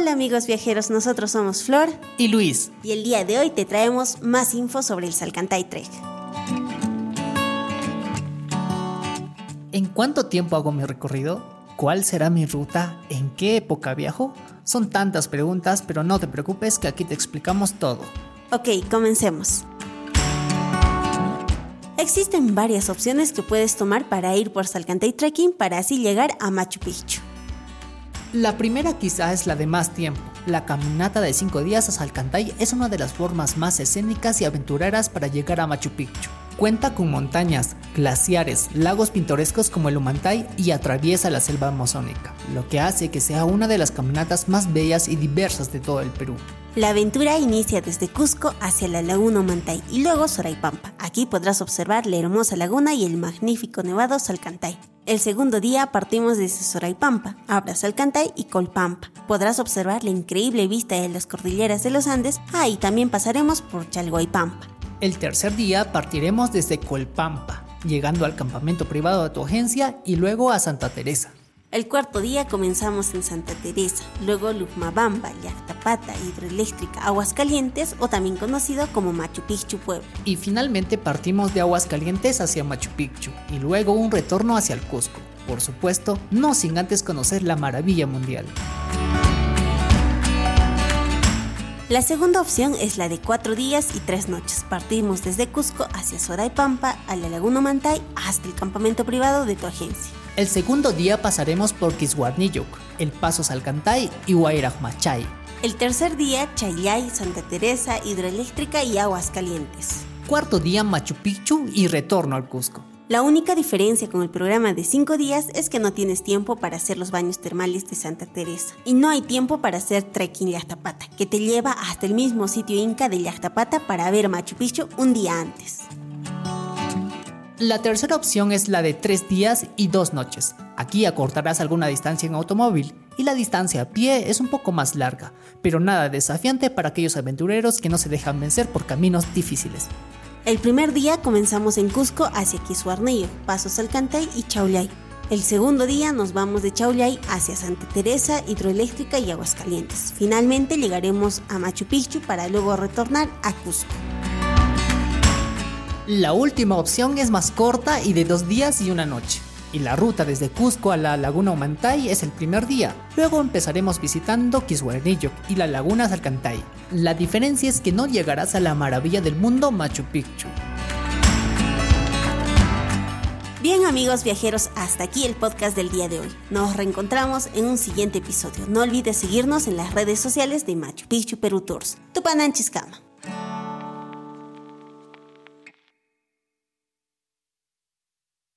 Hola amigos viajeros, nosotros somos Flor y Luis. Y el día de hoy te traemos más info sobre el Salcantay Trek. ¿En cuánto tiempo hago mi recorrido? ¿Cuál será mi ruta? ¿En qué época viajo? Son tantas preguntas, pero no te preocupes que aquí te explicamos todo. Ok, comencemos. Existen varias opciones que puedes tomar para ir por Salcantay Trekking para así llegar a Machu Picchu. La primera quizá es la de más tiempo. La caminata de 5 días a Salcantay es una de las formas más escénicas y aventureras para llegar a Machu Picchu. Cuenta con montañas, glaciares, lagos pintorescos como el Humantay y atraviesa la selva amazónica, lo que hace que sea una de las caminatas más bellas y diversas de todo el Perú. La aventura inicia desde Cusco hacia la laguna Humantay y luego Soraipampa. Aquí podrás observar la hermosa laguna y el magnífico nevado Salcantay. El segundo día partimos desde Soraipampa, Abra Salcantay y Colpampa. Podrás observar la increíble vista de las cordilleras de los Andes. Ahí también pasaremos por Chalhuaypampa. El tercer día partiremos desde Colpampa, llegando al campamento privado de tu agencia y luego a Santa Teresa. El cuarto día comenzamos en Santa Teresa, luego Lujmabamba, Yactapata, Hidroeléctrica, Aguascalientes o también conocido como Machu Picchu Pueblo. Y finalmente partimos de Aguascalientes hacia Machu Picchu y luego un retorno hacia el Cusco. Por supuesto, no sin antes conocer la maravilla mundial. La segunda opción es la de cuatro días y tres noches. Partimos desde Cusco hacia Soraipampa, a la Laguna Mantay, hasta el campamento privado de tu agencia. El segundo día pasaremos por Kiswarniyuk, El Paso Salcantay y Machay. El tercer día, Chayay, Santa Teresa, Hidroeléctrica y Aguas Calientes. Cuarto día, Machu Picchu y retorno al Cusco. La única diferencia con el programa de 5 días es que no tienes tiempo para hacer los baños termales de Santa Teresa y no hay tiempo para hacer trekking Yachtapata, que te lleva hasta el mismo sitio inca de Yachtapata para ver Machu Picchu un día antes. La tercera opción es la de 3 días y 2 noches. Aquí acortarás alguna distancia en automóvil y la distancia a pie es un poco más larga, pero nada desafiante para aquellos aventureros que no se dejan vencer por caminos difíciles. El primer día comenzamos en Cusco hacia Quisuarnillo, Pasos Alcantay y Chaullay. El segundo día nos vamos de Chaullay hacia Santa Teresa, Hidroeléctrica y Aguascalientes. Finalmente llegaremos a Machu Picchu para luego retornar a Cusco. La última opción es más corta y de dos días y una noche y la ruta desde Cusco a la Laguna Humantay es el primer día. Luego empezaremos visitando Kiswarnillo y la Laguna Salcantay. La diferencia es que no llegarás a la maravilla del mundo Machu Picchu. Bien amigos viajeros, hasta aquí el podcast del día de hoy. Nos reencontramos en un siguiente episodio. No olvides seguirnos en las redes sociales de Machu Picchu Perú Tours. Tupananchis Cama.